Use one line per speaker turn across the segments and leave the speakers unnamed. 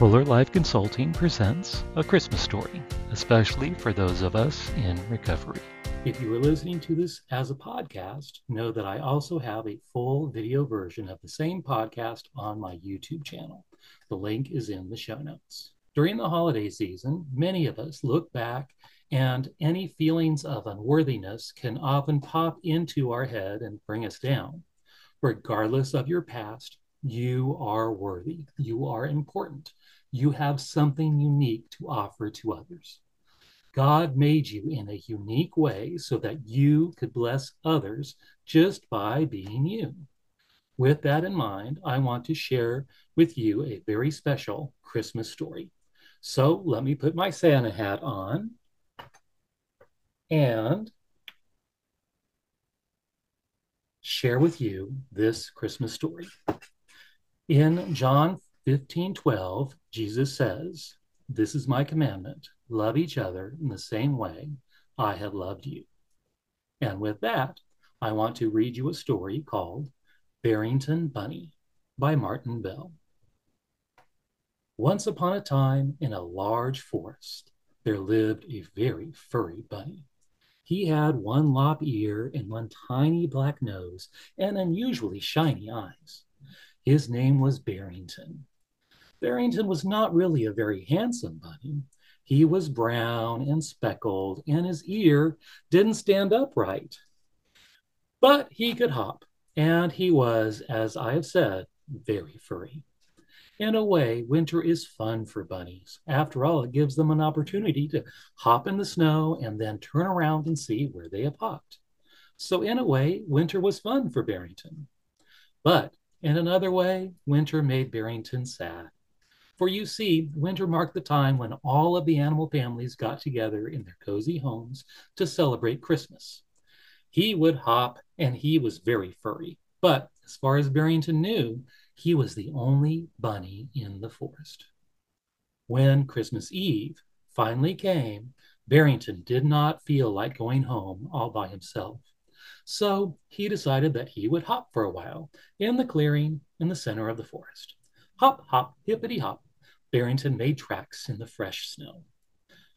Polar Life Consulting presents A Christmas Story, especially for those of us in recovery.
If you are listening to this as a podcast, know that I also have a full video version of the same podcast on my YouTube channel. The link is in the show notes. During the holiday season, many of us look back and any feelings of unworthiness can often pop into our head and bring us down. Regardless of your past, you are worthy. You are important. You have something unique to offer to others. God made you in a unique way so that you could bless others just by being you. With that in mind, I want to share with you a very special Christmas story. So let me put my Santa hat on and share with you this Christmas story. In John 15 12, Jesus says, This is my commandment love each other in the same way I have loved you. And with that, I want to read you a story called Barrington Bunny by Martin Bell. Once upon a time, in a large forest, there lived a very furry bunny. He had one lop ear and one tiny black nose and unusually shiny eyes. His name was Barrington. Barrington was not really a very handsome bunny. He was brown and speckled, and his ear didn't stand upright. But he could hop, and he was, as I have said, very furry. In a way, winter is fun for bunnies. After all, it gives them an opportunity to hop in the snow and then turn around and see where they have hopped. So, in a way, winter was fun for Barrington. But in another way, winter made Barrington sad. For you see, winter marked the time when all of the animal families got together in their cozy homes to celebrate Christmas. He would hop, and he was very furry. But as far as Barrington knew, he was the only bunny in the forest. When Christmas Eve finally came, Barrington did not feel like going home all by himself. So he decided that he would hop for a while in the clearing in the center of the forest. Hop, hop, hippity hop. Barrington made tracks in the fresh snow.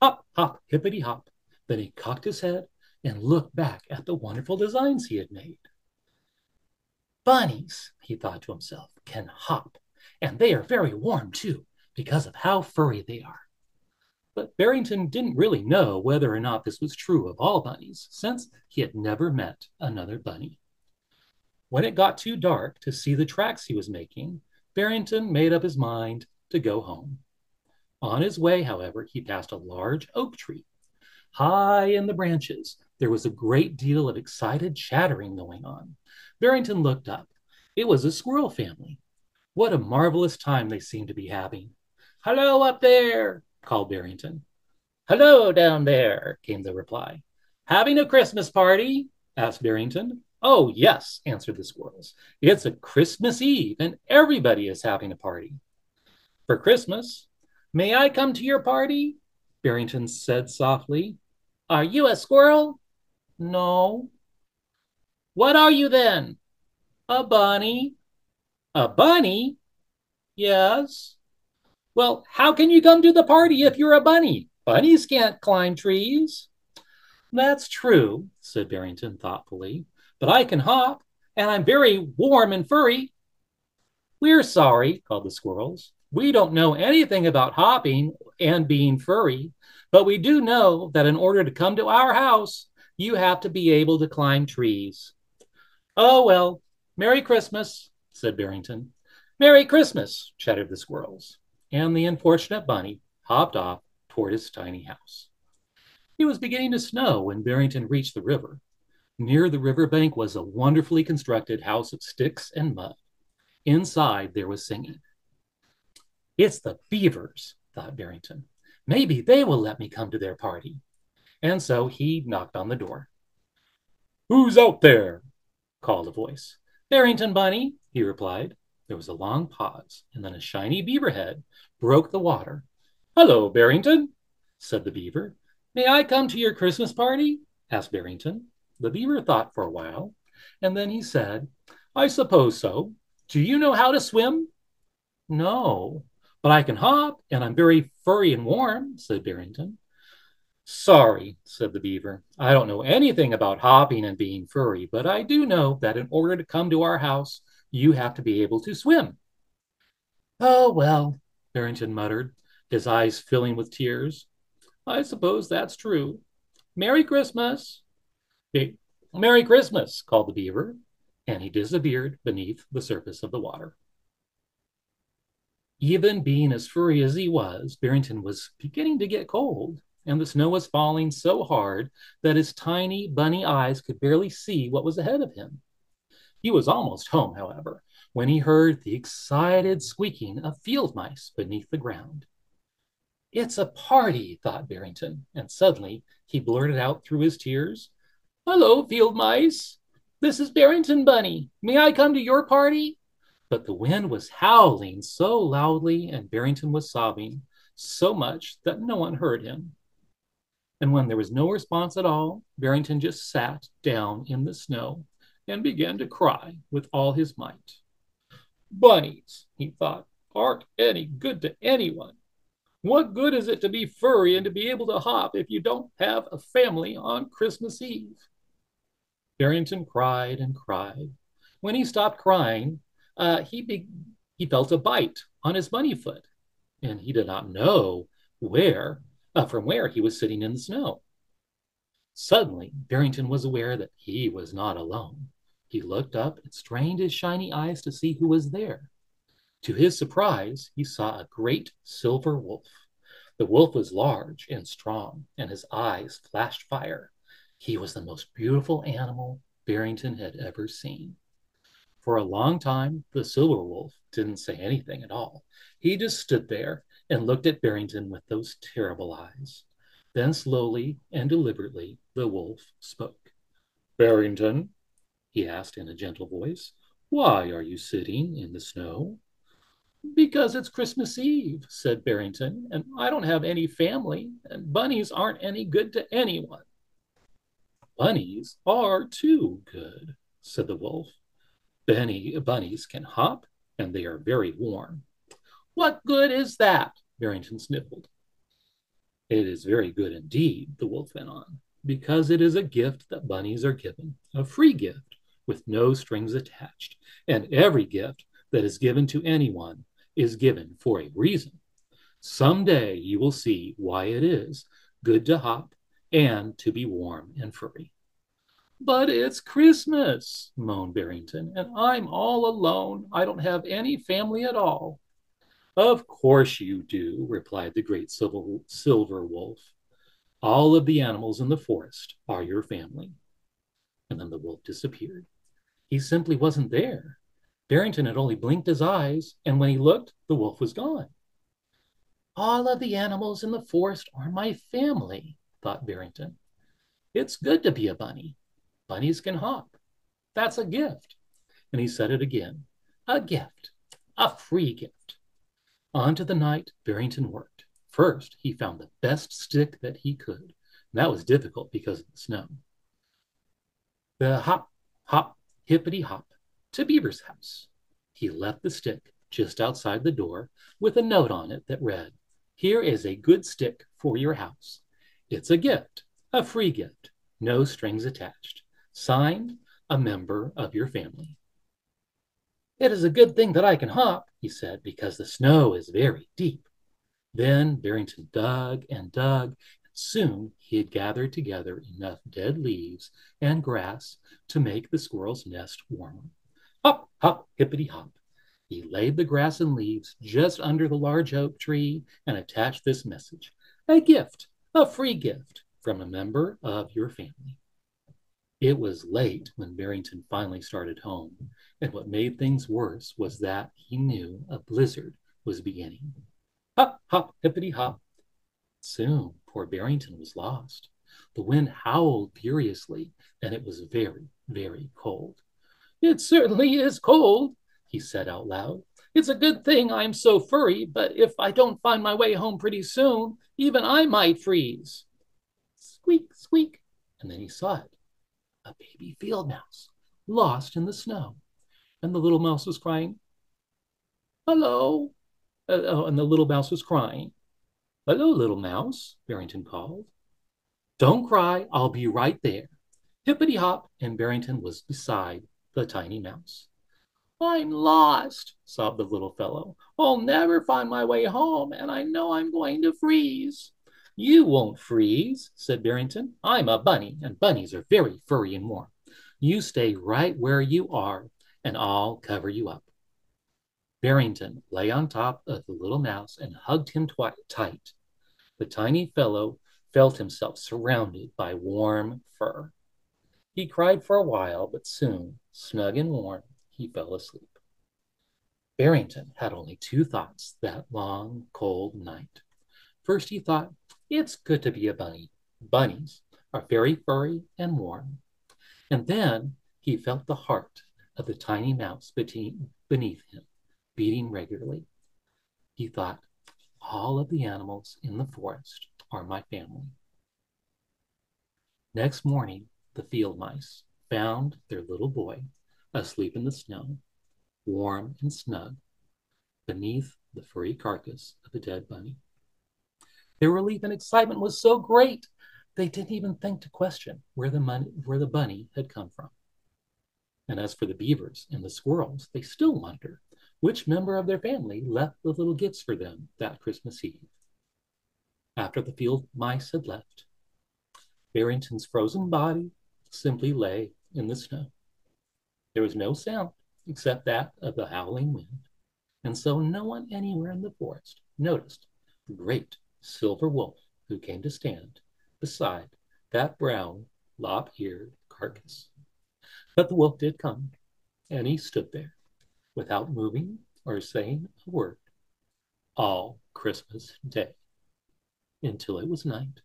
Hop, hop, hippity hop. Then he cocked his head and looked back at the wonderful designs he had made. Bunnies, he thought to himself, can hop, and they are very warm too, because of how furry they are. But Barrington didn't really know whether or not this was true of all bunnies, since he had never met another bunny. When it got too dark to see the tracks he was making, Barrington made up his mind to go home. On his way, however, he passed a large oak tree. High in the branches, there was a great deal of excited chattering going on. Barrington looked up. It was a squirrel family. What a marvelous time they seemed to be having. Hello up there, called Barrington. Hello down there, came the reply. Having a Christmas party? asked Barrington. Oh, yes, answered the squirrels. It's a Christmas Eve, and everybody is having a party. For Christmas, may I come to your party? Barrington said softly. Are you a squirrel? No. What are you then? A bunny. A bunny? Yes. Well, how can you come to the party if you're a bunny? Bunnies can't climb trees. That's true, said Barrington thoughtfully, but I can hop, and I'm very warm and furry. We're sorry, called the squirrels. We don't know anything about hopping and being furry, but we do know that in order to come to our house, you have to be able to climb trees. Oh, well, Merry Christmas, said Barrington. Merry Christmas, chattered the squirrels, and the unfortunate bunny hopped off toward his tiny house. It was beginning to snow when Barrington reached the river. Near the river bank was a wonderfully constructed house of sticks and mud. Inside there was singing. It's the beavers, thought Barrington. Maybe they will let me come to their party. And so he knocked on the door. Who's out there? called a voice. Barrington Bunny, he replied. There was a long pause, and then a shiny beaver head broke the water. Hello, Barrington, said the beaver. May I come to your Christmas party? asked Barrington. The beaver thought for a while, and then he said, I suppose so. Do you know how to swim? No. But I can hop, and I'm very furry and warm, said Barrington. Sorry, said the beaver. I don't know anything about hopping and being furry, but I do know that in order to come to our house, you have to be able to swim. Oh, well, Barrington muttered, his eyes filling with tears. I suppose that's true. Merry Christmas. Merry Christmas, called the beaver, and he disappeared beneath the surface of the water. Even being as furry as he was, Barrington was beginning to get cold, and the snow was falling so hard that his tiny bunny eyes could barely see what was ahead of him. He was almost home, however, when he heard the excited squeaking of field mice beneath the ground. It's a party, thought Barrington, and suddenly he blurted out through his tears, Hello, field mice. This is Barrington Bunny. May I come to your party? But the wind was howling so loudly and Barrington was sobbing so much that no one heard him. And when there was no response at all, Barrington just sat down in the snow and began to cry with all his might. Bunnies, he thought, aren't any good to anyone. What good is it to be furry and to be able to hop if you don't have a family on Christmas Eve? Barrington cried and cried. When he stopped crying, uh, he, be- he felt a bite on his bunny foot, and he did not know where, uh, from where he was sitting in the snow. Suddenly, Barrington was aware that he was not alone. He looked up and strained his shiny eyes to see who was there. To his surprise, he saw a great silver wolf. The wolf was large and strong, and his eyes flashed fire. He was the most beautiful animal Barrington had ever seen. For a long time, the silver wolf didn't say anything at all. He just stood there and looked at Barrington with those terrible eyes. Then, slowly and deliberately, the wolf spoke. Barrington, he asked in a gentle voice, why are you sitting in the snow? Because it's Christmas Eve, said Barrington, and I don't have any family, and bunnies aren't any good to anyone. Bunnies are too good, said the wolf. Benny bunnies can hop, and they are very warm. What good is that? Barrington sniffled. It is very good indeed, the wolf went on, because it is a gift that bunnies are given, a free gift with no strings attached, and every gift that is given to anyone is given for a reason. Someday you will see why it is good to hop and to be warm and furry. But it's Christmas, moaned Barrington, and I'm all alone. I don't have any family at all. Of course you do, replied the great silver, silver wolf. All of the animals in the forest are your family. And then the wolf disappeared. He simply wasn't there. Barrington had only blinked his eyes, and when he looked, the wolf was gone. All of the animals in the forest are my family, thought Barrington. It's good to be a bunny. Bunnies can hop. That's a gift. And he said it again. A gift. A free gift. On to the night Barrington worked. First, he found the best stick that he could. And that was difficult because of the snow. The hop, hop, hippity hop to Beaver's house. He left the stick just outside the door with a note on it that read, Here is a good stick for your house. It's a gift, a free gift, no strings attached. Signed, a member of your family. It is a good thing that I can hop, he said, because the snow is very deep. Then Barrington dug and dug, soon he had gathered together enough dead leaves and grass to make the squirrel's nest warmer. Hop, hop, hippity hop. He laid the grass and leaves just under the large oak tree and attached this message A gift, a free gift from a member of your family. It was late when Barrington finally started home, and what made things worse was that he knew a blizzard was beginning. Hop, hop, hippity hop. Soon poor Barrington was lost. The wind howled furiously, and it was very, very cold. It certainly is cold, he said out loud. It's a good thing I'm so furry, but if I don't find my way home pretty soon, even I might freeze. Squeak, squeak, and then he saw it a baby field mouse lost in the snow. And the little mouse was crying, Hello, Uh, oh, and the little mouse was crying. Hello, little mouse, Barrington called. Don't cry, I'll be right there. Hippity hop, and Barrington was beside the tiny mouse. I'm lost, sobbed the little fellow. I'll never find my way home, and I know I'm going to freeze. You won't freeze, said Barrington. I'm a bunny, and bunnies are very furry and warm. You stay right where you are, and I'll cover you up. Barrington lay on top of the little mouse and hugged him twi- tight. The tiny fellow felt himself surrounded by warm fur. He cried for a while, but soon, snug and warm, he fell asleep. Barrington had only two thoughts that long, cold night. First, he thought, it's good to be a bunny. Bunnies are very furry and warm. And then he felt the heart of the tiny mouse beneath him beating regularly. He thought, all of the animals in the forest are my family. Next morning, the field mice found their little boy asleep in the snow, warm and snug, beneath the furry carcass of a dead bunny. Their relief and excitement was so great, they didn't even think to question where the, money, where the bunny had come from. And as for the beavers and the squirrels, they still wonder which member of their family left the little gifts for them that Christmas Eve. After the field mice had left, Barrington's frozen body simply lay in the snow. There was no sound except that of the howling wind, and so no one anywhere in the forest noticed the great silver wolf who came to stand beside that brown, lop eared carcass. But the wolf did come, and he stood there without moving or saying a word all Christmas Day until it was night,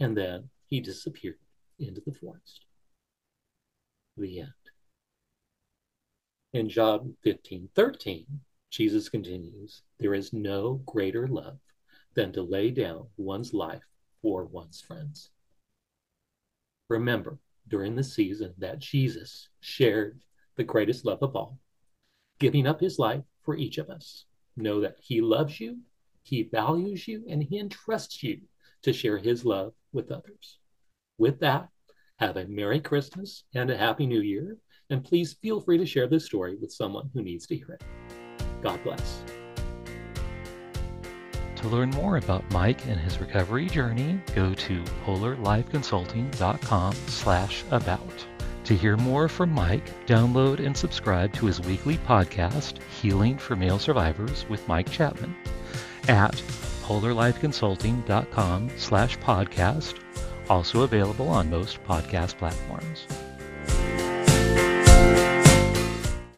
and then he disappeared into the forest. The end. In John 15 13, Jesus continues, There is no greater love than to lay down one's life for one's friends. Remember, during the season that Jesus shared the greatest love of all, giving up his life for each of us. Know that he loves you, he values you, and he entrusts you to share his love with others. With that, have a Merry Christmas and a Happy New Year, and please feel free to share this story with someone who needs to hear it. God bless.
To learn more about Mike and his recovery journey, go to polarlifeconsulting.com slash about. To hear more from Mike, download and subscribe to his weekly podcast, Healing for Male Survivors with Mike Chapman, at polarlifeconsulting.com slash podcast, also available on most podcast platforms.